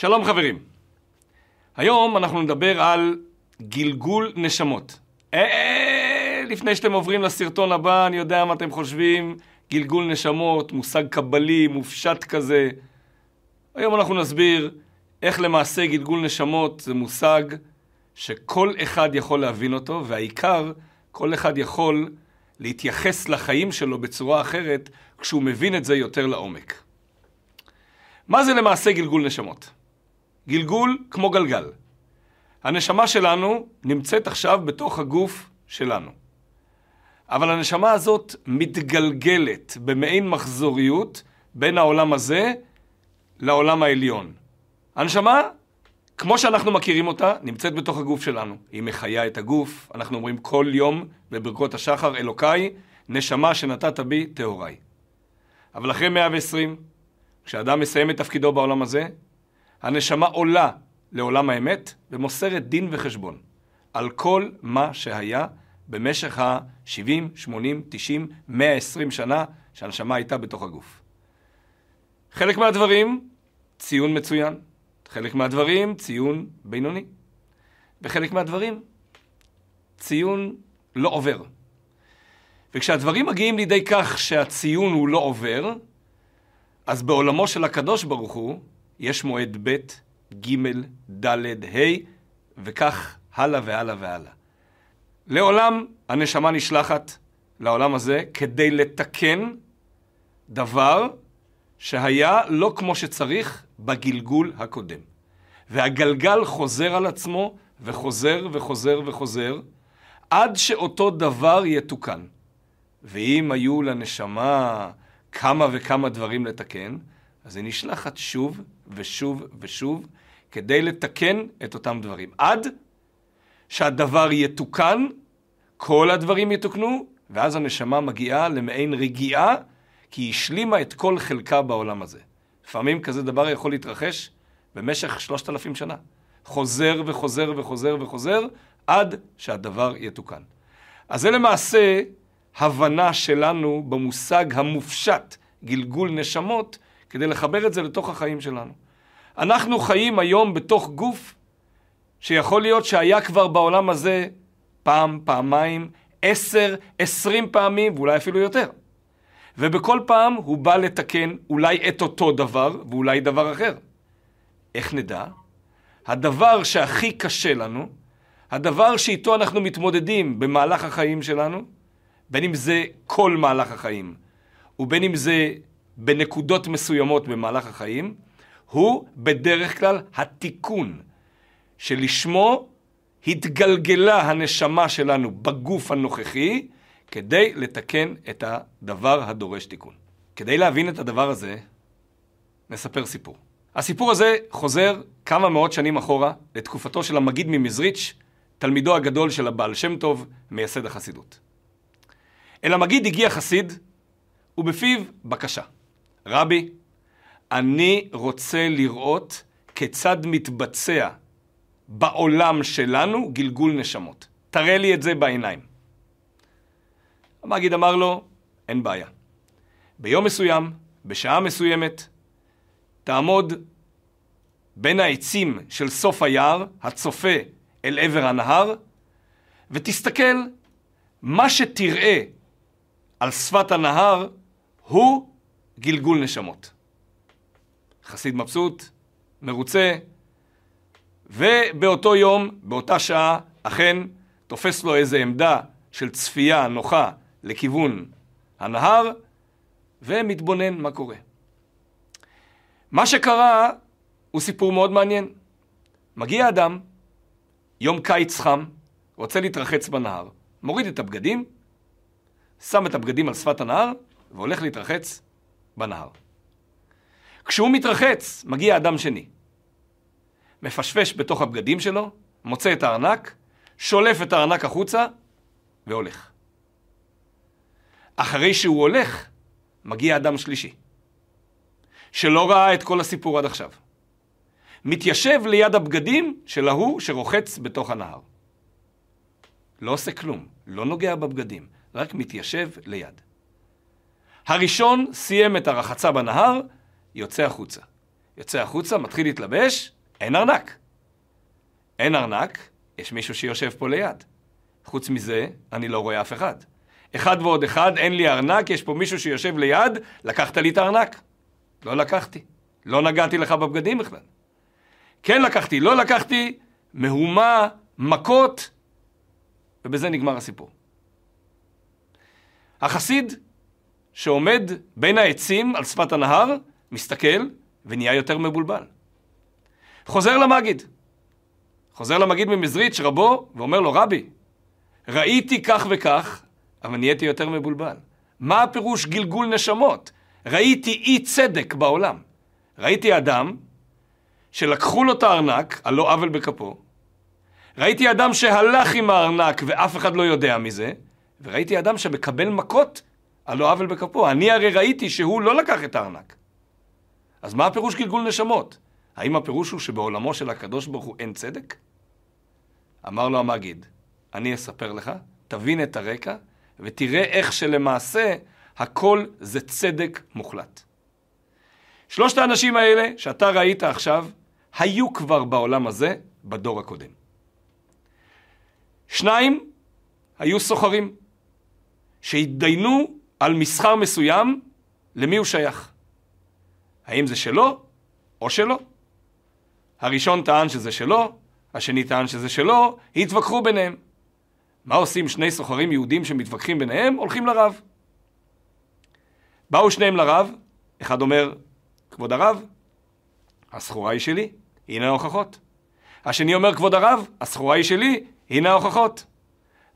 שלום חברים. היום אנחנו נדבר על גלגול נשמות. אה, לפני שאתם עוברים לסרטון הבא, אני יודע מה אתם חושבים. גלגול נשמות, מושג קבלי, מופשט כזה. היום אנחנו נסביר איך למעשה גלגול נשמות זה מושג שכל אחד יכול להבין אותו, והעיקר, כל אחד יכול להתייחס לחיים שלו בצורה אחרת כשהוא מבין את זה יותר לעומק. מה זה למעשה גלגול נשמות? גלגול כמו גלגל. הנשמה שלנו נמצאת עכשיו בתוך הגוף שלנו. אבל הנשמה הזאת מתגלגלת במעין מחזוריות בין העולם הזה לעולם העליון. הנשמה, כמו שאנחנו מכירים אותה, נמצאת בתוך הגוף שלנו. היא מחיה את הגוף, אנחנו אומרים כל יום בברכות השחר, אלוקיי, נשמה שנתת בי, טהוריי. אבל אחרי 120, כשאדם מסיים את תפקידו בעולם הזה, הנשמה עולה לעולם האמת ומוסרת דין וחשבון על כל מה שהיה במשך ה-70, 80, 90, 120 שנה שהנשמה הייתה בתוך הגוף. חלק מהדברים, ציון מצוין. חלק מהדברים, ציון בינוני. וחלק מהדברים, ציון לא עובר. וכשהדברים מגיעים לידי כך שהציון הוא לא עובר, אז בעולמו של הקדוש ברוך הוא, יש מועד ב', ג', ד', ה', וכך הלאה והלאה והלאה. לעולם הנשמה נשלחת לעולם הזה כדי לתקן דבר שהיה לא כמו שצריך בגלגול הקודם. והגלגל חוזר על עצמו וחוזר וחוזר וחוזר עד שאותו דבר יתוקן. ואם היו לנשמה כמה וכמה דברים לתקן, אז היא נשלחת שוב ושוב ושוב כדי לתקן את אותם דברים. עד שהדבר יתוקן, כל הדברים יתוקנו, ואז הנשמה מגיעה למעין רגיעה, כי היא השלימה את כל חלקה בעולם הזה. לפעמים כזה דבר יכול להתרחש במשך שלושת אלפים שנה. חוזר וחוזר וחוזר וחוזר, עד שהדבר יתוקן. אז זה למעשה הבנה שלנו במושג המופשט, גלגול נשמות, כדי לחבר את זה לתוך החיים שלנו. אנחנו חיים היום בתוך גוף שיכול להיות שהיה כבר בעולם הזה פעם, פעמיים, עשר, עשרים פעמים, ואולי אפילו יותר. ובכל פעם הוא בא לתקן אולי את אותו דבר, ואולי דבר אחר. איך נדע? הדבר שהכי קשה לנו, הדבר שאיתו אנחנו מתמודדים במהלך החיים שלנו, בין אם זה כל מהלך החיים, ובין אם זה בנקודות מסוימות במהלך החיים, הוא בדרך כלל התיקון שלשמו התגלגלה הנשמה שלנו בגוף הנוכחי כדי לתקן את הדבר הדורש תיקון. כדי להבין את הדבר הזה, נספר סיפור. הסיפור הזה חוזר כמה מאות שנים אחורה לתקופתו של המגיד ממזריץ', תלמידו הגדול של הבעל שם טוב, מייסד החסידות. אל המגיד הגיע חסיד, ובפיו בקשה. רבי, אני רוצה לראות כיצד מתבצע בעולם שלנו גלגול נשמות. תראה לי את זה בעיניים. המגיד אמר לו, אין בעיה. ביום מסוים, בשעה מסוימת, תעמוד בין העצים של סוף היער, הצופה אל עבר הנהר, ותסתכל, מה שתראה על שפת הנהר הוא גלגול נשמות. חסיד מבסוט, מרוצה, ובאותו יום, באותה שעה, אכן תופס לו איזו עמדה של צפייה נוחה לכיוון הנהר, ומתבונן מה קורה. מה שקרה הוא סיפור מאוד מעניין. מגיע אדם, יום קיץ חם, רוצה להתרחץ בנהר, מוריד את הבגדים, שם את הבגדים על שפת הנהר, והולך להתרחץ בנהר. כשהוא מתרחץ, מגיע אדם שני. מפשפש בתוך הבגדים שלו, מוצא את הארנק, שולף את הארנק החוצה והולך. אחרי שהוא הולך, מגיע אדם שלישי, שלא ראה את כל הסיפור עד עכשיו. מתיישב ליד הבגדים של ההוא שרוחץ בתוך הנהר. לא עושה כלום, לא נוגע בבגדים, רק מתיישב ליד. הראשון סיים את הרחצה בנהר, יוצא החוצה. יוצא החוצה, מתחיל להתלבש, אין ארנק. אין ארנק, יש מישהו שיושב פה ליד. חוץ מזה, אני לא רואה אף אחד. אחד ועוד אחד, אין לי ארנק, יש פה מישהו שיושב ליד, לקחת לי את הארנק. לא לקחתי. לא נגעתי לך בבגדים בכלל. כן לקחתי, לא לקחתי, מהומה, מכות, ובזה נגמר הסיפור. החסיד שעומד בין העצים על שפת הנהר, מסתכל ונהיה יותר מבולבל. חוזר למגיד. חוזר למגיד ממזריץ' רבו, ואומר לו, רבי, ראיתי כך וכך, אבל נהייתי יותר מבולבל. מה הפירוש גלגול נשמות? ראיתי אי צדק בעולם. ראיתי אדם שלקחו לו את הארנק, על לא עוול בכפו, ראיתי אדם שהלך עם הארנק ואף אחד לא יודע מזה, וראיתי אדם שמקבל מכות על לא עוול בכפו. אני הרי ראיתי שהוא לא לקח את הארנק. אז מה הפירוש גלגול נשמות? האם הפירוש הוא שבעולמו של הקדוש ברוך הוא אין צדק? אמר לו המגיד, אני אספר לך, תבין את הרקע, ותראה איך שלמעשה הכל זה צדק מוחלט. שלושת האנשים האלה שאתה ראית עכשיו, היו כבר בעולם הזה בדור הקודם. שניים היו סוחרים, שהתדיינו על מסחר מסוים, למי הוא שייך. האם זה שלו או שלו? הראשון טען שזה שלו, השני טען שזה שלו, התווכחו ביניהם. מה עושים שני סוחרים יהודים שמתווכחים ביניהם? הולכים לרב. באו שניהם לרב, אחד אומר, כבוד הרב, הסחורה היא שלי, הנה ההוכחות. השני אומר, כבוד הרב, הסחורה היא שלי, הנה ההוכחות.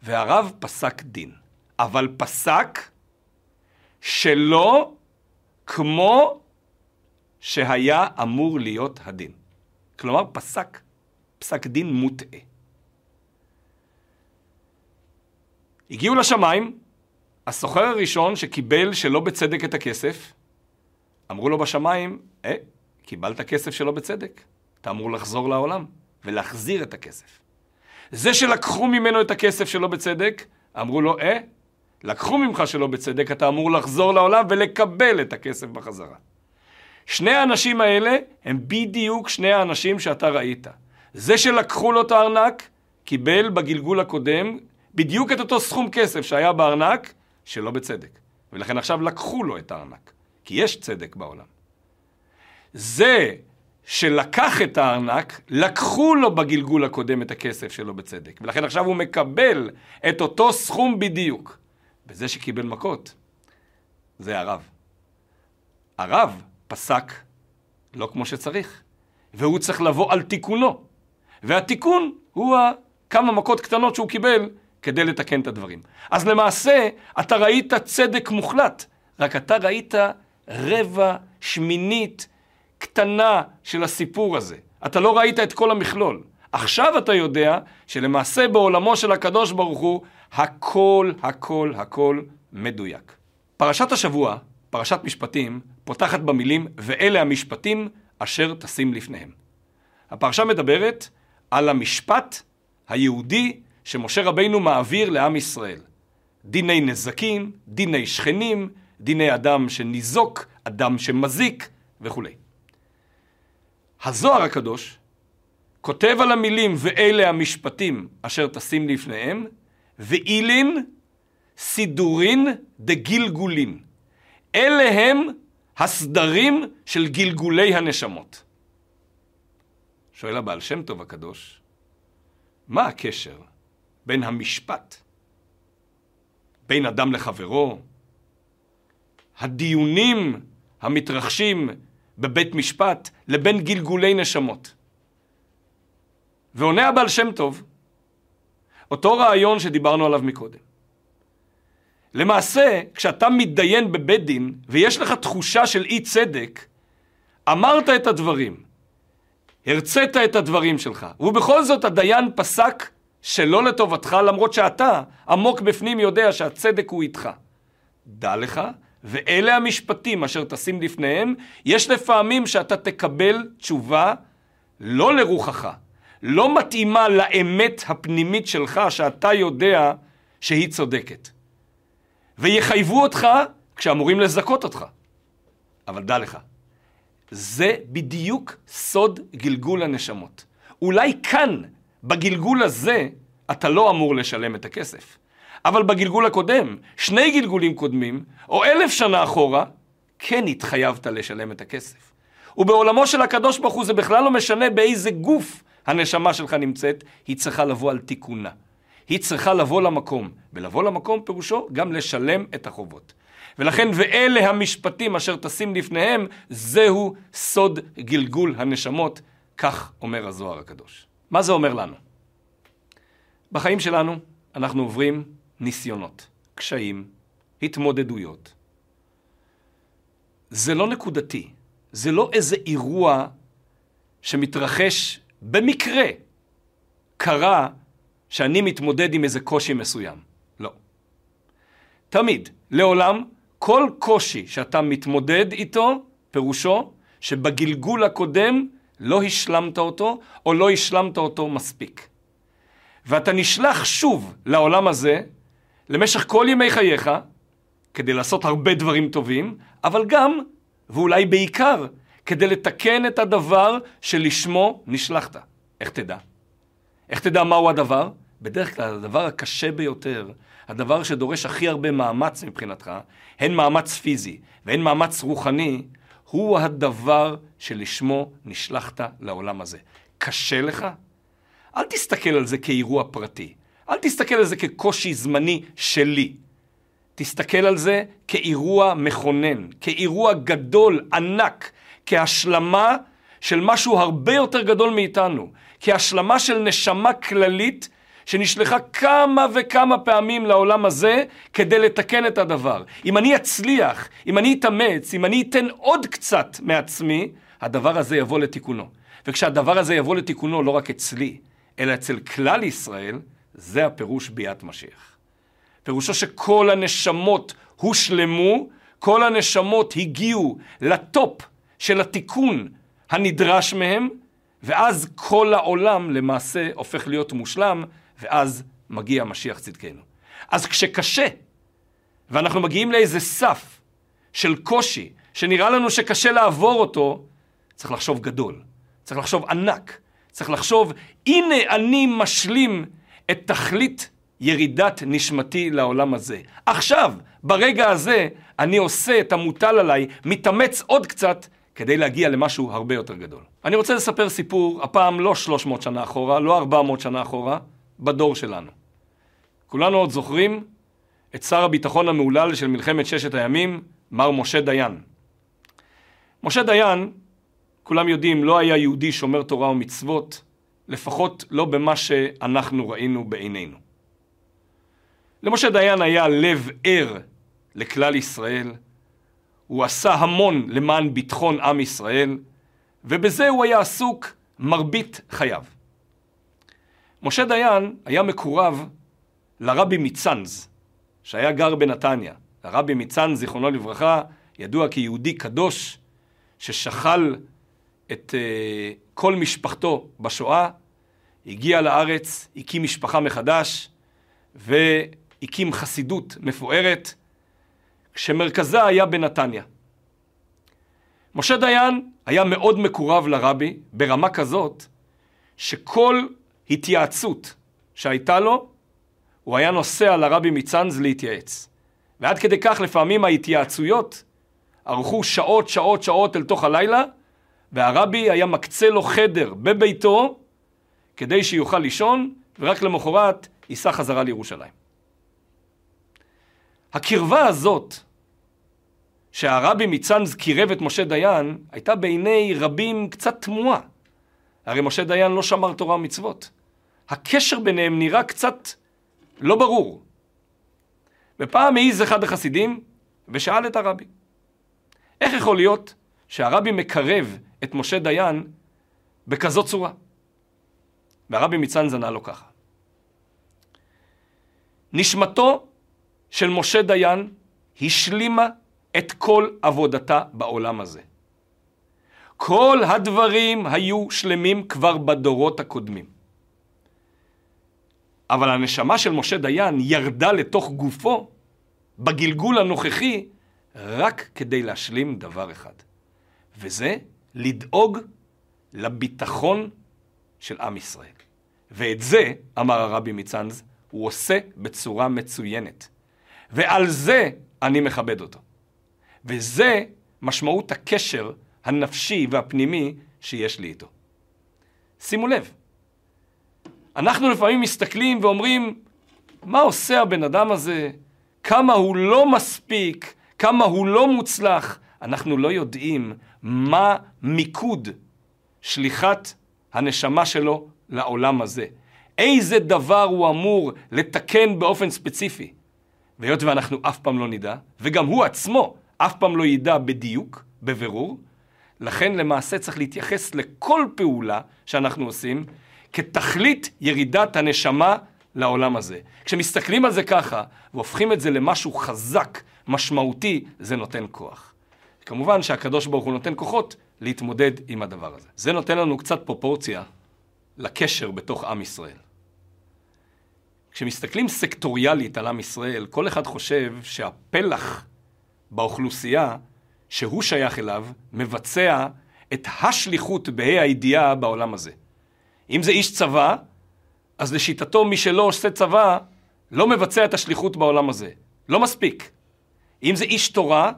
והרב פסק דין, אבל פסק שלא כמו שהיה אמור להיות הדין. כלומר, פסק פסק דין מוטעה. הגיעו לשמיים, הסוחר הראשון שקיבל שלא בצדק את הכסף, אמרו לו בשמיים, אה, קיבלת כסף שלא בצדק, אתה אמור לחזור לעולם ולהחזיר את הכסף. זה שלקחו ממנו את הכסף שלא בצדק, אמרו לו, אה, לקחו ממך שלא בצדק, אתה אמור לחזור לעולם ולקבל את הכסף בחזרה. שני האנשים האלה הם בדיוק שני האנשים שאתה ראית. זה שלקחו לו את הארנק, קיבל בגלגול הקודם בדיוק את אותו סכום כסף שהיה בארנק, שלא בצדק. ולכן עכשיו לקחו לו את הארנק, כי יש צדק בעולם. זה שלקח את הארנק, לקחו לו בגלגול הקודם את הכסף שלו בצדק. ולכן עכשיו הוא מקבל את אותו סכום בדיוק. וזה שקיבל מכות, זה הרב. הרב פסק לא כמו שצריך, והוא צריך לבוא על תיקונו. והתיקון הוא כמה מכות קטנות שהוא קיבל כדי לתקן את הדברים. אז למעשה, אתה ראית צדק מוחלט, רק אתה ראית רבע, שמינית, קטנה של הסיפור הזה. אתה לא ראית את כל המכלול. עכשיו אתה יודע שלמעשה בעולמו של הקדוש ברוך הוא, הכל, הכל, הכל מדויק. פרשת השבוע, פרשת משפטים, פותחת במילים, ואלה המשפטים אשר תשים לפניהם. הפרשה מדברת על המשפט היהודי שמשה רבינו מעביר לעם ישראל. דיני נזקים, דיני שכנים, דיני אדם שניזוק, אדם שמזיק וכולי. הזוהר הקדוש כותב על המילים ואלה המשפטים אשר תשים לפניהם, ואילין סידורין דגלגולין. אלה הם הסדרים של גלגולי הנשמות. שואל הבעל שם טוב הקדוש, מה הקשר בין המשפט, בין אדם לחברו, הדיונים המתרחשים בבית משפט, לבין גלגולי נשמות? ועונה הבעל שם טוב, אותו רעיון שדיברנו עליו מקודם. למעשה, כשאתה מתדיין בבית דין ויש לך תחושה של אי צדק, אמרת את הדברים, הרצית את הדברים שלך, ובכל זאת הדיין פסק שלא לטובתך, למרות שאתה עמוק בפנים יודע שהצדק הוא איתך. דע לך, ואלה המשפטים אשר תשים לפניהם, יש לפעמים שאתה תקבל תשובה לא לרוחך, לא מתאימה לאמת הפנימית שלך, שאתה יודע שהיא צודקת. ויחייבו אותך כשאמורים לזכות אותך. אבל דע לך, זה בדיוק סוד גלגול הנשמות. אולי כאן, בגלגול הזה, אתה לא אמור לשלם את הכסף. אבל בגלגול הקודם, שני גלגולים קודמים, או אלף שנה אחורה, כן התחייבת לשלם את הכסף. ובעולמו של הקדוש ברוך הוא זה בכלל לא משנה באיזה גוף הנשמה שלך נמצאת, היא צריכה לבוא על תיקונה. היא צריכה לבוא למקום, ולבוא למקום פירושו גם לשלם את החובות. ולכן, ואלה המשפטים אשר תשים לפניהם, זהו סוד גלגול הנשמות, כך אומר הזוהר הקדוש. מה זה אומר לנו? בחיים שלנו אנחנו עוברים ניסיונות, קשיים, התמודדויות. זה לא נקודתי, זה לא איזה אירוע שמתרחש במקרה. קרה שאני מתמודד עם איזה קושי מסוים. לא. תמיד, לעולם, כל קושי שאתה מתמודד איתו, פירושו שבגלגול הקודם לא השלמת אותו, או לא השלמת אותו מספיק. ואתה נשלח שוב לעולם הזה, למשך כל ימי חייך, כדי לעשות הרבה דברים טובים, אבל גם, ואולי בעיקר, כדי לתקן את הדבר שלשמו נשלחת. איך תדע? איך תדע מהו הדבר? בדרך כלל הדבר הקשה ביותר, הדבר שדורש הכי הרבה מאמץ מבחינתך, הן מאמץ פיזי והן מאמץ רוחני, הוא הדבר שלשמו נשלחת לעולם הזה. קשה לך? אל תסתכל על זה כאירוע פרטי. אל תסתכל על זה כקושי זמני שלי. תסתכל על זה כאירוע מכונן, כאירוע גדול, ענק, כהשלמה של משהו הרבה יותר גדול מאיתנו, כהשלמה של נשמה כללית שנשלחה כמה וכמה פעמים לעולם הזה כדי לתקן את הדבר. אם אני אצליח, אם אני אתאמץ, אם אני אתן עוד קצת מעצמי, הדבר הזה יבוא לתיקונו. וכשהדבר הזה יבוא לתיקונו לא רק אצלי, אלא אצל כלל ישראל, זה הפירוש ביאת משיח. פירושו שכל הנשמות הושלמו, כל הנשמות הגיעו לטופ של התיקון הנדרש מהם, ואז כל העולם למעשה הופך להיות מושלם, ואז מגיע משיח צדקנו. אז כשקשה, ואנחנו מגיעים לאיזה סף של קושי, שנראה לנו שקשה לעבור אותו, צריך לחשוב גדול, צריך לחשוב ענק, צריך לחשוב, הנה אני משלים את תכלית ירידת נשמתי לעולם הזה. עכשיו, ברגע הזה, אני עושה את המוטל עליי, מתאמץ עוד קצת כדי להגיע למשהו הרבה יותר גדול. אני רוצה לספר סיפור, הפעם לא 300 שנה אחורה, לא 400 שנה אחורה, בדור שלנו. כולנו עוד זוכרים את שר הביטחון המהולל של מלחמת ששת הימים, מר משה דיין. משה דיין, כולם יודעים, לא היה יהודי שומר תורה ומצוות, לפחות לא במה שאנחנו ראינו בעינינו. למשה דיין היה לב ער לכלל ישראל, הוא עשה המון למען ביטחון עם ישראל, ובזה הוא היה עסוק מרבית חייו. משה דיין היה מקורב לרבי מצאנז, שהיה גר בנתניה. הרבי מצאנז, זיכרונו לברכה, ידוע כיהודי קדוש, ששכל את uh, כל משפחתו בשואה, הגיע לארץ, הקים משפחה מחדש, והקים חסידות מפוארת, שמרכזה היה בנתניה. משה דיין היה מאוד מקורב לרבי, ברמה כזאת, שכל התייעצות שהייתה לו, הוא היה נוסע לרבי מצאנז להתייעץ. ועד כדי כך לפעמים ההתייעצויות ארכו שעות, שעות, שעות אל תוך הלילה, והרבי היה מקצה לו חדר בביתו כדי שיוכל לישון, ורק למחרת ייסע חזרה לירושלים. הקרבה הזאת, שהרבי מצאנז קירב את משה דיין, הייתה בעיני רבים קצת תמוהה. הרי משה דיין לא שמר תורה ומצוות. הקשר ביניהם נראה קצת לא ברור. ופעם העיז אחד החסידים ושאל את הרבי, איך יכול להיות שהרבי מקרב את משה דיין בכזאת צורה? והרבי מצאנז ענה לו ככה: נשמתו של משה דיין השלימה את כל עבודתה בעולם הזה. כל הדברים היו שלמים כבר בדורות הקודמים. אבל הנשמה של משה דיין ירדה לתוך גופו בגלגול הנוכחי רק כדי להשלים דבר אחד, וזה לדאוג לביטחון של עם ישראל. ואת זה, אמר הרבי מצאנז, הוא עושה בצורה מצוינת. ועל זה אני מכבד אותו. וזה משמעות הקשר הנפשי והפנימי שיש לי איתו. שימו לב, אנחנו לפעמים מסתכלים ואומרים, מה עושה הבן אדם הזה? כמה הוא לא מספיק, כמה הוא לא מוצלח. אנחנו לא יודעים מה מיקוד שליחת הנשמה שלו לעולם הזה. איזה דבר הוא אמור לתקן באופן ספציפי. והיות ואנחנו אף פעם לא נדע, וגם הוא עצמו אף פעם לא ידע בדיוק, בבירור, לכן למעשה צריך להתייחס לכל פעולה שאנחנו עושים כתכלית ירידת הנשמה לעולם הזה. כשמסתכלים על זה ככה, והופכים את זה למשהו חזק, משמעותי, זה נותן כוח. כמובן שהקדוש ברוך הוא נותן כוחות להתמודד עם הדבר הזה. זה נותן לנו קצת פרופורציה לקשר בתוך עם ישראל. כשמסתכלים סקטוריאלית על עם ישראל, כל אחד חושב שהפלח באוכלוסייה שהוא שייך אליו מבצע את השליחות בה"א הידיעה בעולם הזה. אם זה איש צבא, אז לשיטתו מי שלא עושה צבא לא מבצע את השליחות בעולם הזה. לא מספיק. אם זה איש תורה,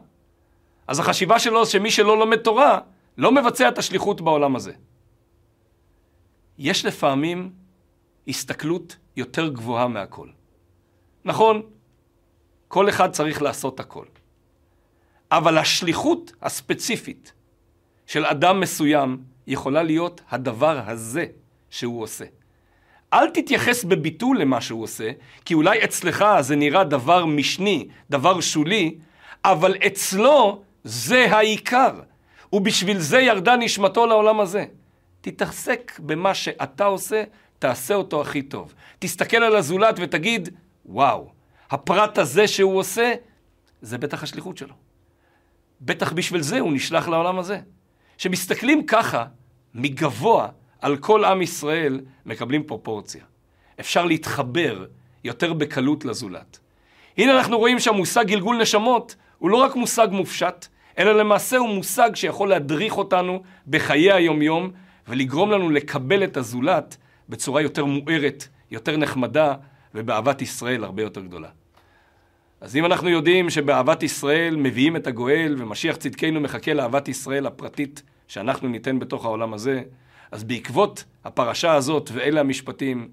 אז החשיבה שלו שמי שלא לומד תורה לא מבצע את השליחות בעולם הזה. יש לפעמים הסתכלות יותר גבוהה מהכל. נכון, כל אחד צריך לעשות הכל. אבל השליחות הספציפית של אדם מסוים יכולה להיות הדבר הזה שהוא עושה. אל תתייחס בביטול למה שהוא עושה, כי אולי אצלך זה נראה דבר משני, דבר שולי, אבל אצלו זה העיקר, ובשביל זה ירדה נשמתו לעולם הזה. תתעסק במה שאתה עושה, תעשה אותו הכי טוב. תסתכל על הזולת ותגיד, וואו, הפרט הזה שהוא עושה, זה בטח השליחות שלו. בטח בשביל זה הוא נשלח לעולם הזה. כשמסתכלים ככה, מגבוה, על כל עם ישראל, מקבלים פרופורציה. אפשר להתחבר יותר בקלות לזולת. הנה אנחנו רואים שהמושג גלגול נשמות הוא לא רק מושג מופשט, אלא למעשה הוא מושג שיכול להדריך אותנו בחיי היומיום ולגרום לנו לקבל את הזולת בצורה יותר מוארת, יותר נחמדה ובאהבת ישראל הרבה יותר גדולה. אז אם אנחנו יודעים שבאהבת ישראל מביאים את הגואל ומשיח צדקנו מחכה לאהבת ישראל הפרטית שאנחנו ניתן בתוך העולם הזה, אז בעקבות הפרשה הזאת ואלה המשפטים,